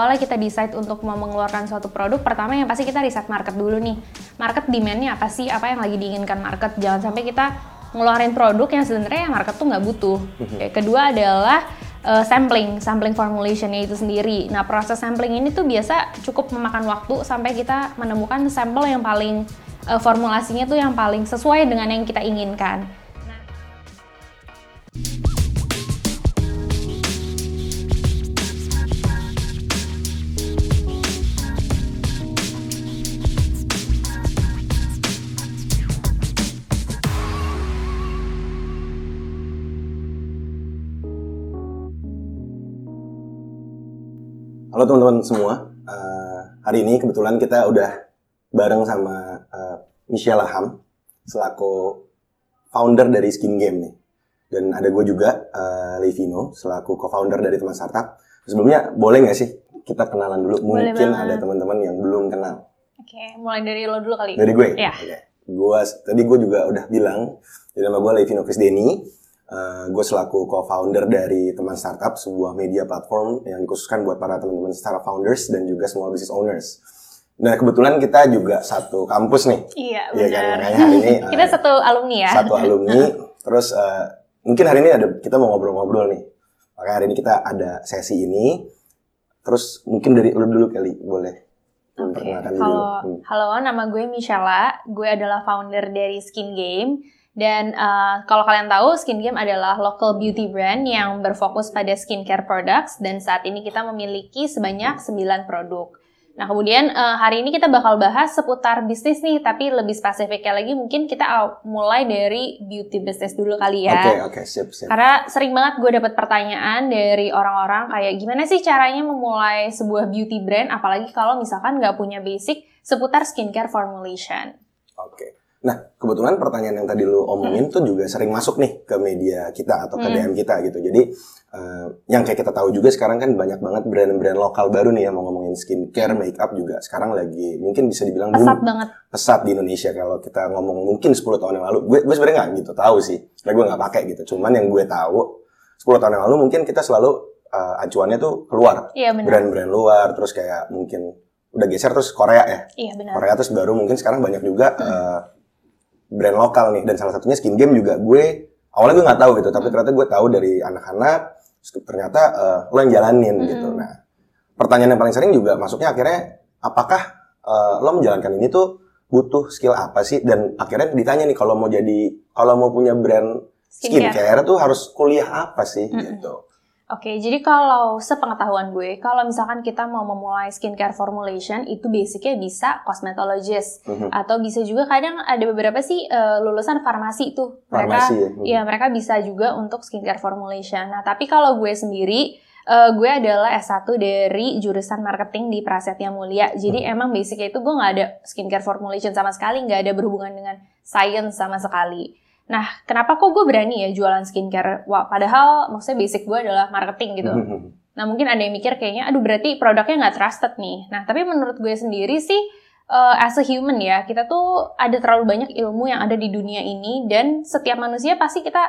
awalnya kita decide untuk mau mengeluarkan suatu produk, pertama yang pasti kita riset market dulu nih. Market demand-nya apa sih? Apa yang lagi diinginkan market? Jangan sampai kita ngeluarin produk yang sebenarnya market tuh nggak butuh. Oke, Kedua adalah uh, sampling, sampling formulationnya itu sendiri. Nah, proses sampling ini tuh biasa cukup memakan waktu sampai kita menemukan sampel yang paling uh, formulasinya tuh yang paling sesuai dengan yang kita inginkan. Halo teman-teman semua, uh, hari ini kebetulan kita udah bareng sama uh, Michelle Laham selaku founder dari Skin Game nih. Dan ada gue juga, uh, Levino, selaku co-founder dari teman startup. Sebelumnya boleh nggak sih kita kenalan dulu? Boleh Mungkin banget. ada teman-teman yang belum kenal. Oke, mulai dari lo dulu kali. Dari gue? Iya. Oke. Gua, tadi gue juga udah bilang, jadi nama gue Levino Krisdeni. Uh, gue selaku co-founder dari teman startup, sebuah media platform yang dikhususkan buat para teman-teman startup founders dan juga small business owners. Nah kebetulan kita juga satu kampus nih, Iya, Iya kan? benar. Makanya hari ini, uh, kita satu alumni ya. satu alumni. Terus uh, mungkin hari ini ada kita mau ngobrol-ngobrol nih. Makanya hari ini kita ada sesi ini. Terus mungkin dari lu dulu kali boleh Oke, dulu. Halo, Hmm. halo, nama gue Michela. Gue adalah founder dari Skin Game. Dan uh, kalau kalian tahu, Skin Game adalah local beauty brand yang berfokus pada skincare products. Dan saat ini kita memiliki sebanyak 9 produk. Nah, kemudian uh, hari ini kita bakal bahas seputar bisnis nih, tapi lebih spesifiknya lagi mungkin kita mulai dari beauty business dulu kali ya. Oke oke siap siap. Karena sering banget gue dapet pertanyaan dari orang-orang kayak gimana sih caranya memulai sebuah beauty brand apalagi kalau misalkan nggak punya basic seputar skincare formulation. Oke. Nah, kebetulan pertanyaan yang tadi lu omongin tuh juga sering masuk nih ke media kita atau ke Hmm. DM kita gitu. Jadi eh, yang kayak kita tahu juga sekarang kan banyak banget brand-brand lokal baru nih yang mau ngomongin skincare, makeup juga sekarang lagi mungkin bisa dibilang boom Pesat banget. pesat di Indonesia kalau kita ngomong mungkin 10 tahun yang lalu. Gue gue sebenarnya nggak gitu tahu sih. Karena gue nggak pakai gitu. Cuman yang gue tahu 10 tahun yang lalu mungkin kita selalu eh, acuannya tuh keluar Iya brand-brand luar terus kayak mungkin udah geser terus Korea ya. Iya benar. Korea terus baru mungkin sekarang banyak juga eh, brand lokal nih dan salah satunya skin game juga gue awalnya gue nggak tahu gitu tapi ternyata gue tahu dari anak-anak ternyata eh, lo yang jalanin Mm-mm. gitu nah pertanyaan yang paling sering juga masuknya akhirnya apakah eh, lo menjalankan ini tuh butuh skill apa sih dan akhirnya ditanya nih kalau mau jadi kalau mau punya brand Skincare. skincare tuh harus kuliah apa sih Mm-mm. gitu Oke, jadi kalau sepengetahuan gue, kalau misalkan kita mau memulai skincare formulation, itu basicnya bisa cosmetologist. Mhm. Atau bisa juga kadang ada beberapa sih eh, lulusan farmasi tuh. Mereka farmasi ya Iya, mereka bisa juga untuk skincare formulation. Nah, tapi kalau gue sendiri, eh, gue adalah S1 dari jurusan marketing di Prasetya Mulia. Jadi emang basicnya itu gue nggak ada skincare formulation sama sekali, nggak ada berhubungan dengan science sama sekali. Nah, kenapa kok gue berani ya jualan skincare? Wah, padahal maksudnya basic gue adalah marketing gitu. Nah, mungkin ada yang mikir kayaknya, aduh berarti produknya nggak trusted nih. Nah, tapi menurut gue sendiri sih, eh, as a human ya, kita tuh ada terlalu banyak ilmu yang ada di dunia ini, dan setiap manusia pasti kita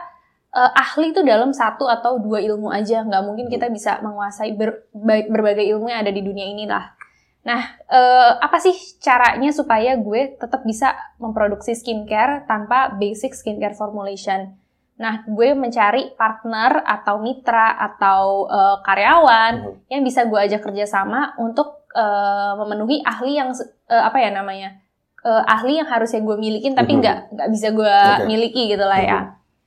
eh, ahli tuh dalam satu atau dua ilmu aja. Nggak mungkin kita bisa menguasai ber- ba- berbagai ilmu yang ada di dunia ini lah. Nah, eh, apa sih caranya supaya gue tetap bisa memproduksi skincare tanpa basic skincare formulation? Nah, gue mencari partner atau mitra atau eh, karyawan Mhm. yang bisa gue ajak kerjasama untuk eh, memenuhi ahli yang eh, apa ya namanya Eh, ahli yang harusnya gue milikin tapi Mhm. nggak nggak bisa gue Oke. miliki gitu lah ya.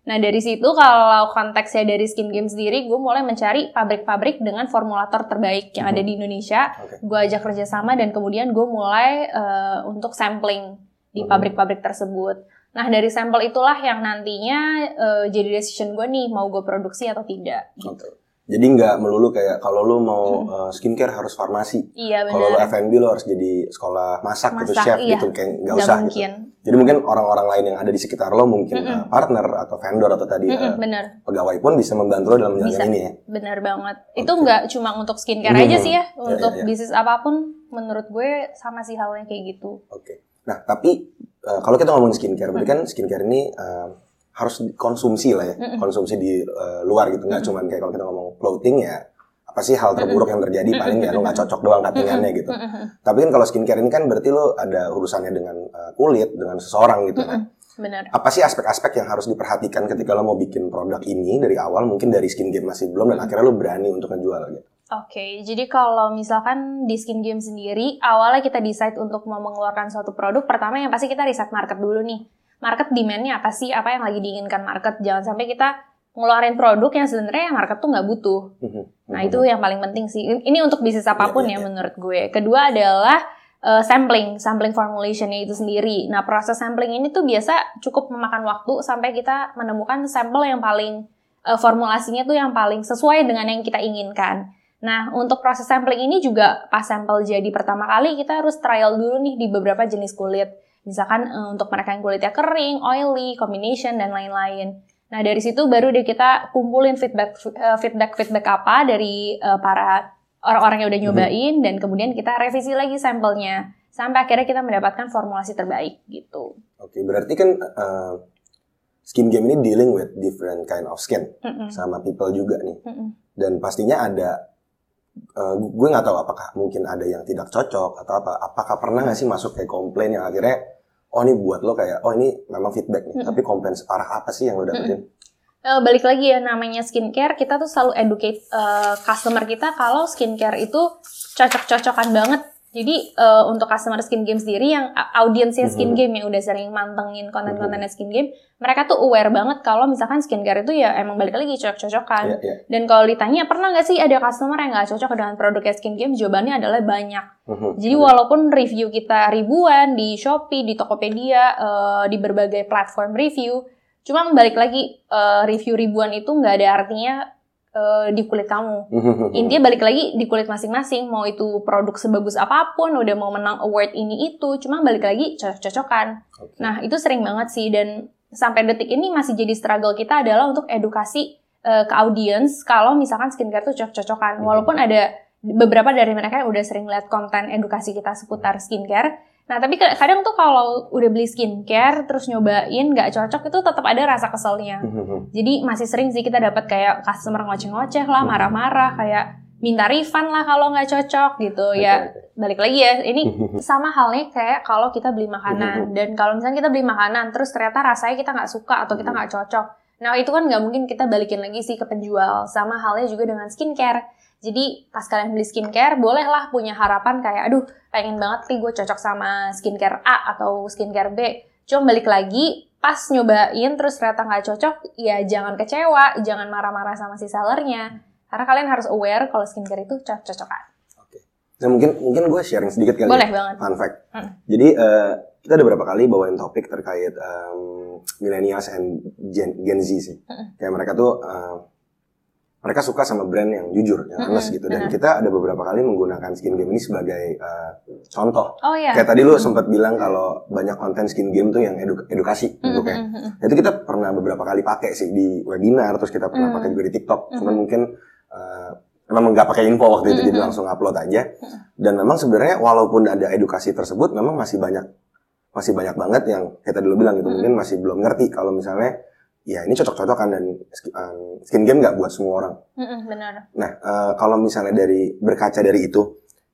Nah dari situ kalau konteksnya dari Skin Game sendiri, gue mulai mencari pabrik-pabrik dengan formulator terbaik yang ada di Indonesia. Oke. Gue ajak kerjasama dan kemudian gue mulai eh, untuk sampling di Mhm. pabrik-pabrik tersebut. Nah dari sampel itulah yang nantinya eh, jadi decision gue nih mau gue produksi atau tidak. Oke. Jadi nggak melulu kayak kalau lu mau uh, skincare harus farmasi. Iya Kalau lu benar. F&B lu harus jadi sekolah masak, gitu Masak, chef iya. gitu kayak nggak usah gitu. mungkin. Jadi mungkin orang-orang lain yang ada di sekitar lo mungkin Mm-mm. uh, partner atau vendor atau tadi Mm-mm, uh, bener, pegawai pun bisa membantu lo dalam menjalankan ini ya. bener banget. Itu Oke. nggak cuma untuk skincare Mhm. aja sih ya, Ya, untuk ya, ya. bisnis apa pun menurut gue sama sih halnya kayak gitu. Oke. Nah, tapi uh, kalau kita ngomongin skincare, berarti kan skincare ini uh, harus dikonsumsi lah ya, konsumsi di uh, luar gitu, nggak Mm-mm. cuman kayak kalau kita ngomong clothing ya, apa sih hal terburuk yang terjadi paling ya lo nggak cocok doang cuttingannya gitu. Tapi kan kalau skincare ini kan berarti lo ada urusannya dengan uh, kulit, dengan seseorang gitu kan. Benar. Apa sih aspek-aspek yang harus diperhatikan ketika lo mau bikin produk ini dari awal mungkin dari skin game masih belum dan akhirnya lo berani untuk ngejual gitu. Oke, jadi kalau misalkan di skin game sendiri, awalnya kita decide untuk mau mengeluarkan suatu produk, pertama yang pasti kita riset market dulu nih. Market demand-nya apa sih? Apa yang lagi diinginkan market? Jangan sampai kita ngeluarin produk yang sebenarnya market tuh nggak butuh. Nah, itu yang paling penting sih. Ini untuk bisnis apa pun Iya, iya, ya iya. menurut gue. Kedua adalah uh, sampling, sampling formulationnya itu sendiri. Nah, proses sampling ini tuh biasa cukup memakan waktu sampai kita menemukan sampel yang paling uh, formulasinya tuh yang paling sesuai dengan yang kita inginkan. Nah, untuk proses sampling ini juga pas sampel jadi pertama kali kita harus trial dulu nih di beberapa jenis kulit. Misalkan uh, untuk mereka yang kulitnya kering, oily, combination dan lain-lain. Nah, dari situ baru deh kita kumpulin feedback uh, feedback feedback apa dari uh, para orang-orang yang udah nyobain dan kemudian kita revisi lagi sampelnya sampai akhirnya kita mendapatkan formulasi terbaik gitu. Oke, berarti kan uh, skin game ini dealing with different kind of skin Mm-mm. sama people juga nih. Mm-mm. Dan pastinya ada uh, gue nggak tahu apakah mungkin ada yang tidak cocok atau apa. Apakah pernah nggak sih masuk kayak komplain yang akhirnya oh ini buat lo kayak oh ini memang feedback nih, Mm-mm. tapi komplain separah apa sih yang lo dapetin? Eh, balik lagi ya namanya skincare kita tuh selalu educate eh, customer kita kalau skincare itu cocok-cocokan banget jadi eh, untuk customer skin game sendiri yang audiensnya skin Mhm. game yang udah sering mantengin konten-kontennya skin game mereka tuh aware banget kalau misalkan skincare itu ya emang balik lagi cocok-cocokan Iya, iya. dan kalau ditanya pernah nggak sih ada customer yang nggak cocok dengan produknya skin game jawabannya adalah banyak Mhm. jadi walaupun review kita ribuan di Shopee, di Tokopedia, eh, di berbagai platform review, cuma balik lagi eh, review ribuan itu nggak ada artinya eh, di kulit kamu. Intinya balik lagi di kulit masing-masing, mau itu produk sebagus apa pun, udah mau menang award ini itu, cuma balik lagi cocok-cocokan. Oke. Nah itu sering banget sih dan sampai detik ini masih jadi struggle kita adalah untuk edukasi eh, ke audience kalau misalkan skincare tuh cocok-cocokan. Mhm. Walaupun ada beberapa dari mereka yang udah sering lihat konten edukasi kita seputar skincare. Nah tapi ka- kadang tuh kalau udah beli skincare terus nyobain nggak cocok itu tetap ada rasa keselnya. Mhm. Jadi masih sering sih kita dapat kayak customer ngoceh-ngoceh lah, Hmm. marah-marah kayak minta refund lah kalau nggak cocok gitu ya. Balik lagi ya, ini Mhm. sama halnya kayak kalau kita beli makanan dan kalau misalnya kita beli makanan terus ternyata rasanya kita nggak suka atau kita nggak cocok nah itu kan nggak mungkin kita balikin lagi sih ke penjual sama halnya juga dengan skincare jadi pas kalian beli skincare bolehlah punya harapan kayak aduh pengen banget nih gue cocok sama skincare A atau skincare B cuma balik lagi pas nyobain terus ternyata nggak cocok ya jangan kecewa jangan marah-marah sama si sellernya karena kalian harus aware kalau skincare itu cocok-cocokan Oke. Nah, mungkin mungkin gue sharing sedikit kali. ya. boleh banget Fun fact. Hmm. Jadi eh, kita ada beberapa kali bawain topik terkait um, millennials and Gen, Gen Z sih. Hmm. Kayak mereka tuh eh, mereka suka sama brand yang jujur, yang Hmm, honest gitu. Dan hmm. kita ada beberapa kali menggunakan skin game ini sebagai eh, contoh. oh iya Kayak tadi lu sempat bilang kalau banyak konten skin game tuh yang edu- edukasi Hmm, bentuknya. hmm, hmm, Itu kita pernah beberapa kali pakai sih di webinar, terus kita pernah Hmm. pakai juga di TikTok. Cuman Mhm. mungkin eh, memang nggak pakai info waktu itu, jadi Mhm. langsung upload aja. Dan memang sebenarnya walaupun ada edukasi tersebut, memang masih banyak masih banyak banget yang kita dulu bilang gitu, Mhm. mungkin masih belum ngerti kalau misalnya ya ini cocok-cocokan dan um, skin game nggak buat semua orang. hmm, hmm, benar Nah, eh, kalau misalnya dari berkaca dari itu,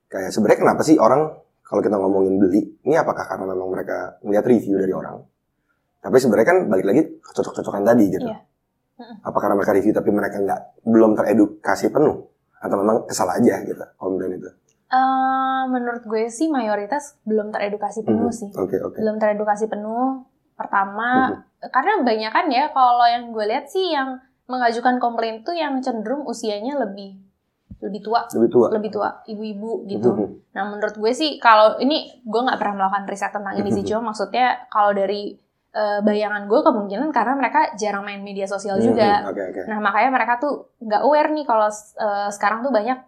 kayak sebenarnya kenapa sih orang kalau kita ngomongin beli, ini apakah karena memang mereka melihat review dari orang? Tapi sebenarnya kan balik lagi cocok-cocokan tadi gitu. Iya. Mm-mm. Apa karena mereka review tapi mereka nggak belum teredukasi penuh? Atau memang kesal aja gitu komplain itu? Eh, menurut gue sih mayoritas belum teredukasi penuh Mhm. sih. Oke oke. Belum teredukasi penuh. Pertama, Mhm. Karena kebanyakan ya kalau yang gue lihat sih yang mengajukan komplain tuh yang cenderung usianya lebih lebih tua, Lebih tua. lebih tua, ibu-ibu gitu. Mhm. Nah, menurut gue sih kalau ini gue nggak pernah melakukan riset tentang ini sih, cuma maksudnya kalau dari eh, bayangan gue kemungkinan karena mereka jarang main media sosial juga. Mhm. Oke oke. Nah, makanya mereka tuh nggak aware nih kalau eh, sekarang tuh banyak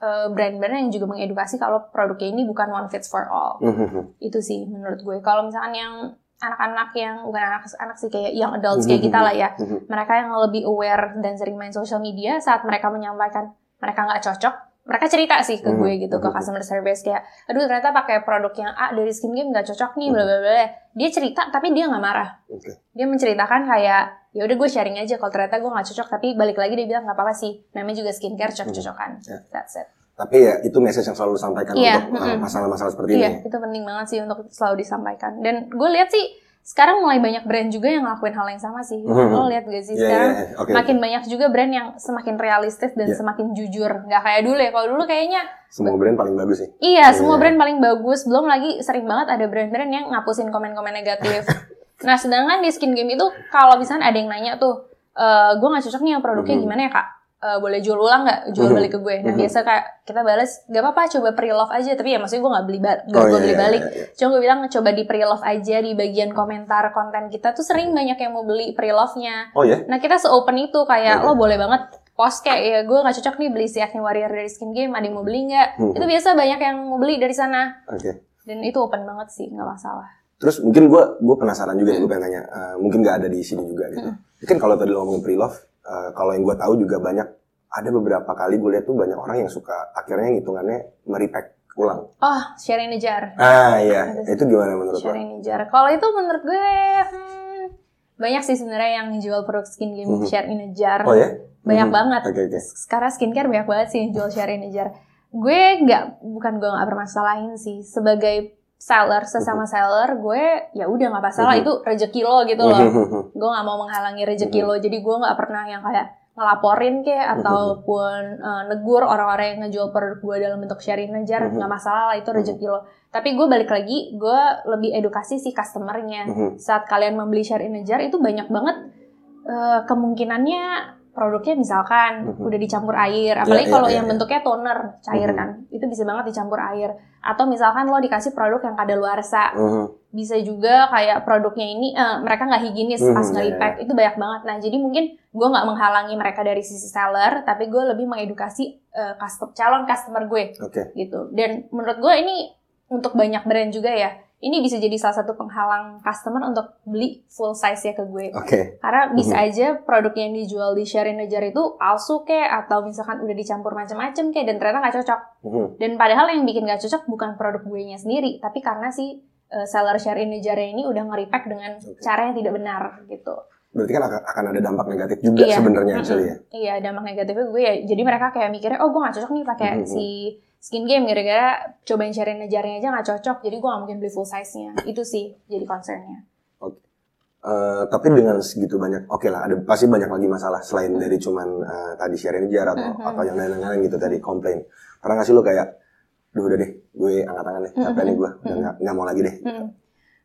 eh, brand-brand yang juga mengedukasi kalau produknya ini bukan one fits for all. Mhm. Itu sih menurut gue. Kalau misalkan yang anak-anak yang bukan anak-anak sih kayak young adults kayak kita lah ya, Mhm. mereka yang lebih aware dan sering main social media saat mereka menyampaikan mereka nggak cocok, mereka cerita sih ke gue gitu ke customer service kayak aduh ternyata pakai produk yang A dari skin game nggak cocok nih bla bla bla. Dia cerita tapi dia nggak marah. Oke. dia menceritakan kayak ya udah gue sharing aja kalau ternyata gue nggak cocok tapi balik lagi dia bilang nggak apa-apa sih namanya juga skincare cocok-cocokan. Ya. that's it Tapi ya itu message yang selalu disampaikan Iya, untuk mm-mm. masalah-masalah seperti iya ini. itu penting banget sih untuk selalu disampaikan dan gue lihat sih sekarang mulai banyak brand juga yang ngelakuin hal yang sama sih Mhm. lo lihat gak sih Iya, sekarang iya, iya. Oke. makin banyak juga brand yang semakin realistis dan Iya. semakin jujur nggak kayak dulu ya kalau dulu kayaknya Semua brand paling bagus sih. Iya, Iya. semua brand paling bagus. Belum lagi sering banget ada brand-brand yang ngapusin komen-komen negatif. nah, sedangkan di skin game itu kalau misalnya ada yang nanya tuh, e, gue nggak cocok nih yang produknya Mhm. gimana ya kak? E, boleh jual ulang nggak? Jual Mhm. balik ke gue. Nah, Mhm. biasa kayak kita balas, gak apa-apa, coba pre-love aja. Tapi ya maksudnya gue nggak beli, ba- nggak Oh, gue iya, beli iya, balik. iya, iya. Cuma gue bilang coba di pre-love aja di bagian komentar konten kita tuh sering banyak yang mau beli pre-love-nya. Oh ya? Nah kita se-open itu kayak Oke. lo boleh banget post kayak ya gue nggak cocok nih beli si Acne Warrior dari Skin Game, ada yang mau beli nggak? Mhm. Itu biasa banyak yang mau beli dari sana Oke. dan itu open banget sih nggak masalah. Terus mungkin gue gue penasaran juga, gue pengen tanya, uh, mungkin nggak ada di sini juga gitu. Mm. Mungkin kalau tadi lo ngomongin pre-love, uh, kalau yang gue tahu juga banyak, ada beberapa kali gue lihat tuh banyak orang yang suka akhirnya ngitungannya merepack ulang. Oh sharing the jar, Ah iya, itu gimana menurut lo? sharing the jar. Kalau itu menurut gue hmm, banyak sih sebenarnya yang jual produk skin game Mhm. share in a jar. Oh ya? Banyak Mhm. banget. Oke oke. Sekarang skincare banyak banget sih yang jual share in a jar. Gue nggak bukan gue nggak bermasalahin sih sebagai seller sesama seller gue ya udah nggak masalah Mhm. itu rezeki lo gitu loh. Mhm. gue nggak mau menghalangi rezeki Mhm. lo jadi gue nggak pernah yang kayak ngelaporin Mhm. ataupun eh, negur orang-orang yang ngejual produk gue dalam bentuk sharing Mhm. nggak masalah lah itu rezeki lo tapi gue balik lagi gue lebih edukasi si customernya Mhm. saat kalian membeli share in a jar itu banyak banget eh, kemungkinannya produknya misalkan Mhm. udah dicampur air apalagi iya, kalau iya, yang iya. bentuknya toner cair Mhm. kan itu bisa banget dicampur air atau misalkan lo dikasih produk yang kadaluarsa Mhm. bisa juga kayak produknya ini eh, mereka nggak higienis Mhm, pas iya, nge-repack itu banyak banget nah jadi mungkin gue nggak menghalangi mereka dari sisi seller tapi gue lebih mengedukasi eh, custom, calon customer gue Oke. gitu dan menurut gue ini untuk banyak brand juga ya ini bisa jadi salah satu penghalang customer untuk beli full size ya ke gue Oke. karena bisa Mhm. aja produk yang dijual di Share in a Jar itu palsu kayak atau misalkan udah dicampur macam-macam kayak dan ternyata nggak cocok Mhm. dan padahal yang bikin gak cocok bukan produk gue nya sendiri, tapi karena si uh, seller share in the jar ini udah nge-repack dengan Oke. cara yang tidak benar gitu. Berarti kan akan, ada dampak negatif juga Iya. sebenarnya actually ya. Iya, dampak negatifnya gue ya. Jadi mereka kayak mikirnya, oh gue gak cocok nih pakai Mhm. si skin game gara-gara cobain share in the jar-nya aja gak cocok, jadi gue gak mungkin beli full size-nya. Itu sih jadi concernnya. Eh, tapi dengan segitu banyak, oke lah, ada pasti banyak lagi masalah selain dari cuman eh, tadi sharing jar atau Mhm. atau yang lain-lain gitu tadi komplain. Pernah nggak sih lo kayak, duh udah deh, gue angkat tangan deh, capek Mhm. nih gue, udah nggak nggak mau lagi deh. Mm.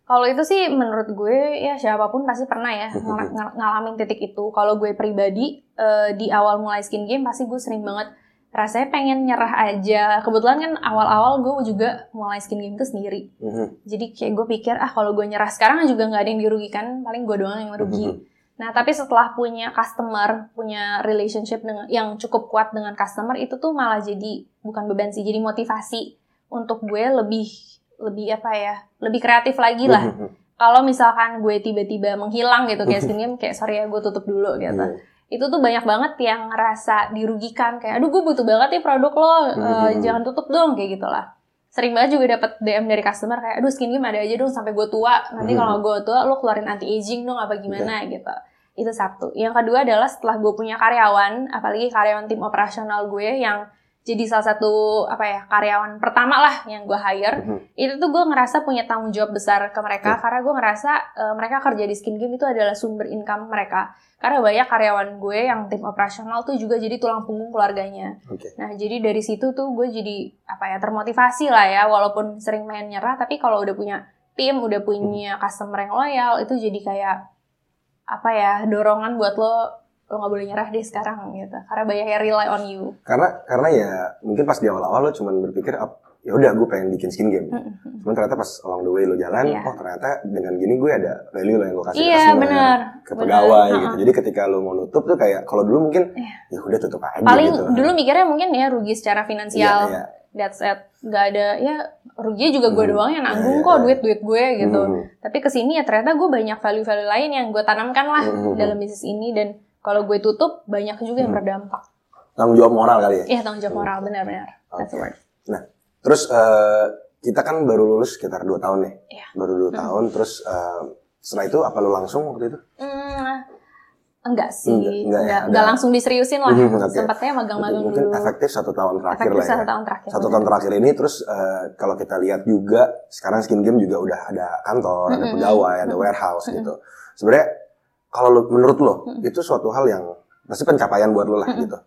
Kalau itu sih menurut gue ya siapa pun pasti pernah ya ngal- ngalamin titik itu. Kalau gue pribadi eh, di awal mulai skin game pasti gue sering banget rasanya pengen nyerah aja. Kebetulan kan awal-awal gue juga mulai skin game itu sendiri. Mhm. Jadi kayak gue pikir ah kalau gue nyerah sekarang juga nggak ada yang dirugikan, paling gue doang yang merugi. Mhm. Nah tapi setelah punya customer, punya relationship dengan yang cukup kuat dengan customer itu tuh malah jadi bukan beban sih, jadi motivasi untuk gue lebih lebih apa ya, lebih kreatif lagi lah. Mhm. kalau misalkan gue tiba-tiba menghilang gitu kayak game kayak sorry ya gue tutup dulu gitu. Itu tuh banyak banget yang ngerasa dirugikan kayak aduh gue butuh banget nih produk lo eh, jangan tutup dong kayak gitulah. Sering banget juga dapat DM dari customer kayak aduh skin game ada aja dong sampai gue tua. Nanti kalau gue tua lo keluarin anti aging dong apa gimana gitu. Itu satu. Yang kedua adalah setelah gue punya karyawan apalagi karyawan tim operasional gue yang jadi salah satu apa ya karyawan pertama lah yang gue hire Mhm. itu tuh gue ngerasa punya tanggung jawab besar ke mereka Oke. karena gue ngerasa eh, mereka kerja di skin game itu adalah sumber income mereka karena banyak karyawan gue yang tim operasional tuh juga jadi tulang punggung keluarganya Oke. nah jadi dari situ tuh gue jadi apa ya termotivasi lah ya walaupun sering main nyerah tapi kalau udah punya tim udah punya customer yang loyal itu jadi kayak apa ya dorongan buat lo lo nggak boleh nyerah deh sekarang gitu karena banyak yang rely on you Karena karena ya mungkin pas di awal-awal lo cuman berpikir "Ap- ya udah gue pengen bikin skin game. Cuman ternyata pas along the way lo jalan, Iya. oh ternyata dengan gini gue ada value lo yang gue kasih ke iya customer, benar ke pegawai Benar, gitu. Jadi ketika lo mau nutup tuh kayak kalau dulu mungkin Iya. ya udah tutup aja paling gitu. dulu mikirnya mungkin ya rugi secara finansial iya. that's it nggak ada ya ruginya juga gue Mhm. doang yang nanggung Iya, kok iya. duit duit gue gitu Mhm. tapi ke sini ya ternyata gue banyak value value lain yang gue tanamkan lah Mhm. dalam bisnis ini dan kalau gue tutup banyak juga yang Mhm. berdampak tanggung jawab moral kali ya. Iya tanggung jawab moral benar-benar. That's the word. Terus eh, kita kan baru lulus sekitar dua tahun nih. Iya. Baru dua tahun. Terus eh, setelah itu apa lu langsung waktu itu? Hmm, enggak sih, Enggak, enggak, enggak ya, enggak ada- langsung diseriusin lah. Mhm, oke. Sempatnya magang-magang Mungkin dulu. efektif satu tahun terakhir Efektif lah ya. satu tahun terakhir. Satu tahun terakhir ini terus eh, kalau kita lihat juga sekarang Skin Game juga udah ada kantor, ada Mm-mm. pegawai, ada warehouse Mm-mm. gitu. Sebenarnya kalau menurut lo Mm-mm. itu suatu hal yang pasti pencapaian buat lo lah Mm-mm. gitu.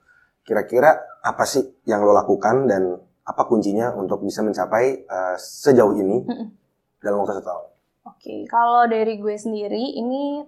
Kira-kira apa sih yang lo lakukan dan apa kuncinya untuk bisa mencapai eh, sejauh ini Mm-mm. dalam waktu satu tahun? Oke, kalau dari gue sendiri ini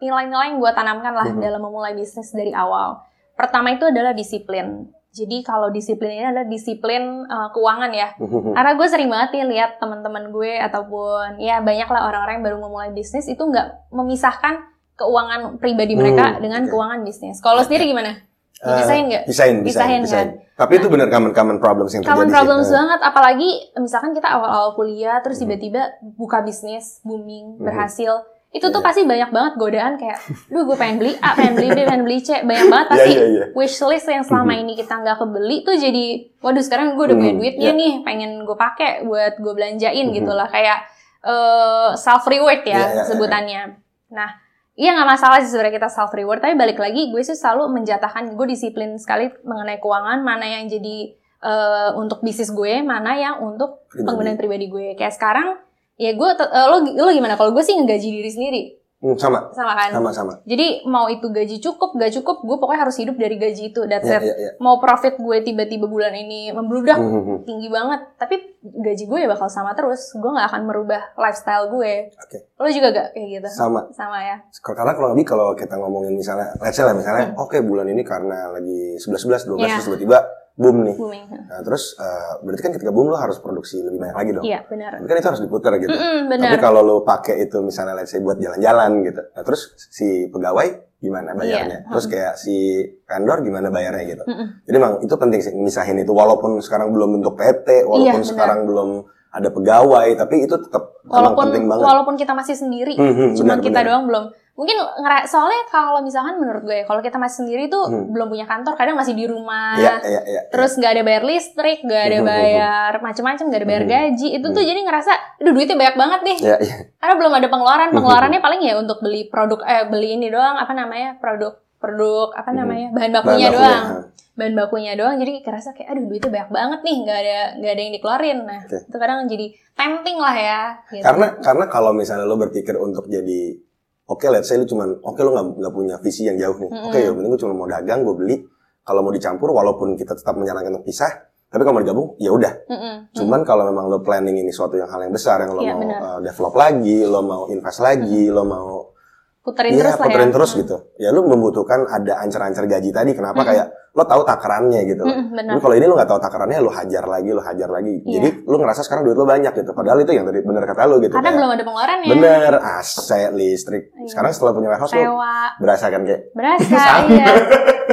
nilai-nilai yang gue tanamkan lah Mhm. dalam memulai bisnis dari awal. Pertama itu adalah disiplin. Jadi kalau disiplin ini adalah disiplin uh, keuangan ya. Karena gue sering banget nih lihat teman-teman gue ataupun ya banyak lah orang-orang yang baru memulai bisnis itu nggak memisahkan keuangan pribadi mereka Hmm, dengan oke. keuangan bisnis. Kalau sendiri gimana? Dipisahin nggak? Pisahin, Pisahin, pisahin, kan? Tapi itu benar common common problems yang Common terjadi. problems sih. banget, apalagi misalkan kita awal-awal kuliah terus Hmm. tiba-tiba buka bisnis, booming, Hmm. berhasil. Itu tuh Iya. pasti banyak banget godaan kayak, duh gue pengen beli A, pengen beli B, pengen beli C. Banyak banget Iya, pasti iya, iya. wish list yang selama Mhm. ini kita nggak kebeli tuh jadi, waduh sekarang gue udah punya Hmm, duitnya iya. nih, pengen gue pakai buat gue belanjain Mhm. gitu lah. Kayak self reward Iya, iya, ya iya. sebutannya. Nah, Iya nggak masalah sih sebenarnya kita self reward, tapi balik lagi gue sih selalu menjatahkan gue disiplin sekali mengenai keuangan, mana yang jadi eh, untuk bisnis gue, mana yang untuk Pribadi. penggunaan pribadi gue. Kayak sekarang ya gue eh, lo lo gimana? Kalau gue sih ngegaji diri sendiri, Hmm, sama, sama kan? sama-sama. Jadi mau itu gaji cukup, gak cukup, gue pokoknya harus hidup dari gaji itu. That's it. iya, iya. Mau profit gue tiba-tiba bulan ini membludak Hmm, hmm, hmm. tinggi banget, tapi gaji gue ya bakal sama terus. Gue nggak akan merubah lifestyle gue. Oke. Lo juga gak kayak gitu? Sama. Sama ya. Karena kalau lebih kalau kita ngomongin misalnya, let's say lah misalnya, oke bulan ini karena lagi 11-11, 12, Hmm. Iya. terus tiba-tiba boom nih. Booming. Nah, terus eh, berarti kan ketika boom lo harus produksi lebih banyak lagi dong. Iya benar. Tapi kan itu harus diputar gitu. Mm-mm, Tapi benar. kalau lo pakai itu misalnya let's say buat jalan-jalan gitu. Nah, terus si pegawai gimana bayarnya? Iya. Terus kayak si vendor gimana bayarnya gitu. Mm-mm. Jadi emang itu penting sih misahin itu walaupun sekarang belum bentuk PT, walaupun benar. sekarang belum ada pegawai, tapi itu tetap Walaupun penting banget. walaupun kita masih sendiri, Hmm, hmm, cuman benar, kita benar. doang belum. Mungkin soalnya kalau misalkan menurut gue, kalau kita masih sendiri tuh Hmm. belum punya kantor, kadang masih di rumah. Iya, iya, iya. Terus nggak ada bayar listrik, nggak ada Hmm, hmm, hmm, bayar macam-macam, nggak ada bayar gaji. Itu tuh jadi ngerasa, aduh duitnya banyak banget nih. Iya, iya. Karena belum ada pengeluaran. Pengeluarannya paling ya untuk beli produk, eh beli ini doang, apa namanya, produk produk apa namanya bahan bakunya Bahan doang bahan bakunya doang jadi kerasa kayak aduh duitnya banyak banget nih nggak ada nggak ada yang dikeluarin nah Oke. itu kadang jadi tempting lah ya gitu. Karena karena kalau misalnya lo berpikir untuk jadi oke let's say lo cuman oke lo nggak nggak punya visi yang jauh nih. Oke, yang penting gue cuma mau dagang, gue beli. Kalau mau dicampur walaupun kita tetap menyarankan untuk pisah, tapi kalau mau digabung ya udah. Mm-mm. Cuman kalau memang lo planning ini suatu yang hal yang besar yang lo Iya, mau uh, develop lagi, lo mau invest lagi, lo mau puterin iya terus lah puterin ya terus Mm. gitu. Ya lo membutuhkan ada ancar-ancar gaji tadi. Kenapa Mm-mm. kayak lo tahu takarannya gitu. Mm-mm, benar Tapi kalau ini lo nggak tahu takarannya, lo hajar lagi, lo hajar lagi. Iya. Jadi lo ngerasa sekarang duit lo banyak gitu. Padahal itu yang tadi bener kata lo gitu. karena kayak, belum ada pengeluarannya Bener, aset, listrik. Iya. Sekarang setelah punya warehouse lo sewa berasa kan kayak berasa iya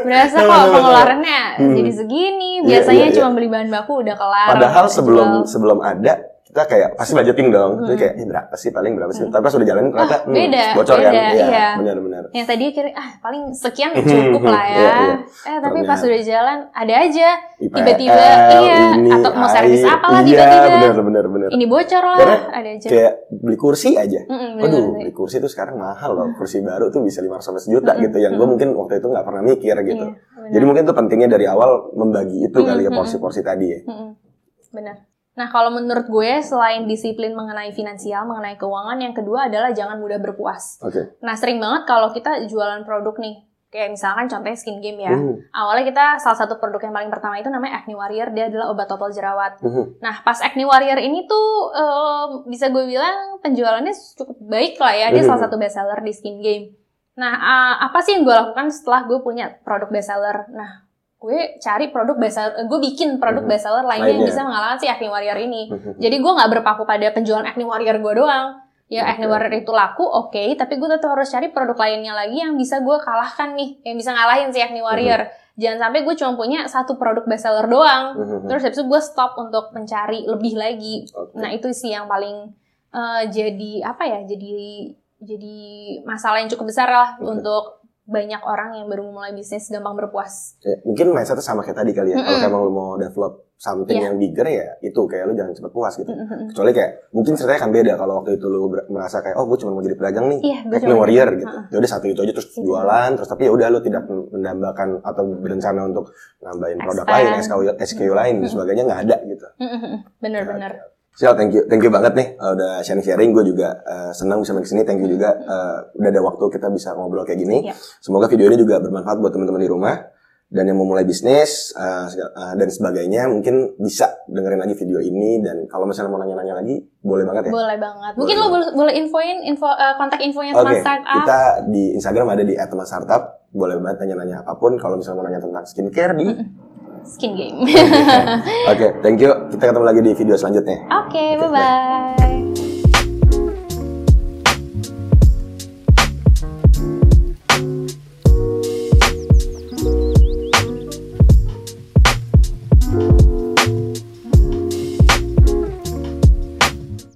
berasa kok pengeluarannya Hmm. jadi segini Iya, biasanya iya, cuma beli bahan baku udah kelar padahal jual. sebelum sebelum ada kita kayak pasti budgeting dong. Jadi Hmm. kayak eh, berapa sih paling berapa sih? Hmm. Tapi pas udah jalanin ternyata Ah, beda, bocor kan. beda, iya. benar-benar. yang tadi kira ah paling sekian cukup lah ya Iya, iya. eh tapi Ternyata. pas udah jalan ada aja Tiba-tiba, iya. ini, Atau mau servis apa lah Iya, tiba-tiba. benar benar benar. ini bocor lah Karena ada aja Kayak beli kursi aja. Bener, Waduh, bener. beli kursi tuh sekarang mahal loh. Kursi baru tuh bisa 500 sampai sejuta Mm-mm, gitu. Yang gue mm-mm. mungkin waktu itu nggak pernah mikir gitu. Iya, bener. Jadi mungkin tuh pentingnya dari awal membagi itu kali ya porsi-porsi tadi ya. Mm-mm. Benar. Nah, kalau menurut gue selain disiplin mengenai finansial, mengenai keuangan, yang kedua adalah jangan mudah berpuas. Oke. Nah, sering banget kalau kita jualan produk nih, kayak misalkan contohnya skin game ya. Hmm, Awalnya kita salah satu produk yang paling pertama itu namanya Acne Warrior, dia adalah obat total jerawat. hmm, Nah, pas Acne Warrior ini tuh em, bisa gue bilang penjualannya cukup baik lah ya. Dia Mhm. salah satu bestseller di skin game. Nah, ah, apa sih yang gue lakukan setelah gue punya produk bestseller? Nah, gue cari produk bestseller, eh, gue bikin produk Mhm. bestseller lainnya yang Lainnya. bisa mengalahkan si Acne Warrior ini. hmm. Jadi gue nggak berpaku pada penjualan Acne Warrior gue doang. Ya Oke. Acne Warrior itu laku, oke, tapi gue tetap harus cari produk lainnya lagi yang bisa gue kalahkan nih, yang bisa ngalahin si Acne Warrior. Jangan sampai gue cuma punya satu produk bestseller doang. Hmm, hmm, Terus habis itu gue stop untuk mencari lebih lagi. Oke. Nah itu sih yang paling eh, jadi apa ya? Jadi jadi masalah yang cukup besar lah Oke. untuk banyak orang yang baru mulai bisnis gampang berpuas. Ya, mungkin mindsetnya sama kayak tadi kali ya. Kalau Mm-mm. emang lu mau develop something Iya. yang bigger ya itu kayak lu jangan cepet puas gitu. Mm-mm. Kecuali kayak mungkin ceritanya kan beda kalau waktu itu lu merasa kayak oh gue cuma mau jadi pedagang nih. Iya, Kayak cuma warrior jadi- gitu. Ha-ha. Ya udah satu itu aja terus Gitu. jualan terus tapi ya udah lu tidak menambahkan atau berencana untuk nambahin produk Expand. lain, SKU, SKU lain dan Mm-mm. sebagainya nggak ada gitu. Mm-mm. Bener-bener. Sial, thank you, thank you banget nih uh, udah sharing-sharing. Gue juga uh, senang bisa main ke sini. Thank you juga uh, udah ada waktu kita bisa ngobrol kayak gini. Iya. Semoga video ini juga bermanfaat buat teman-teman di rumah dan yang mau mulai bisnis uh, uh, dan sebagainya. Mungkin bisa dengerin lagi video ini dan kalau misalnya mau nanya-nanya lagi, boleh banget ya. Boleh banget. Mungkin Boleh lo boleh, boleh infoin info eh, kontak infonya Oke, Smart Startup. kita di Instagram ada di @teman_startup. Boleh banget tanya-nanya apa pun. Kalau misalnya mau nanya tentang skincare di. Skin Game. Oke, thank you. Kita ketemu lagi di video selanjutnya. Oke, Oke, bye-bye.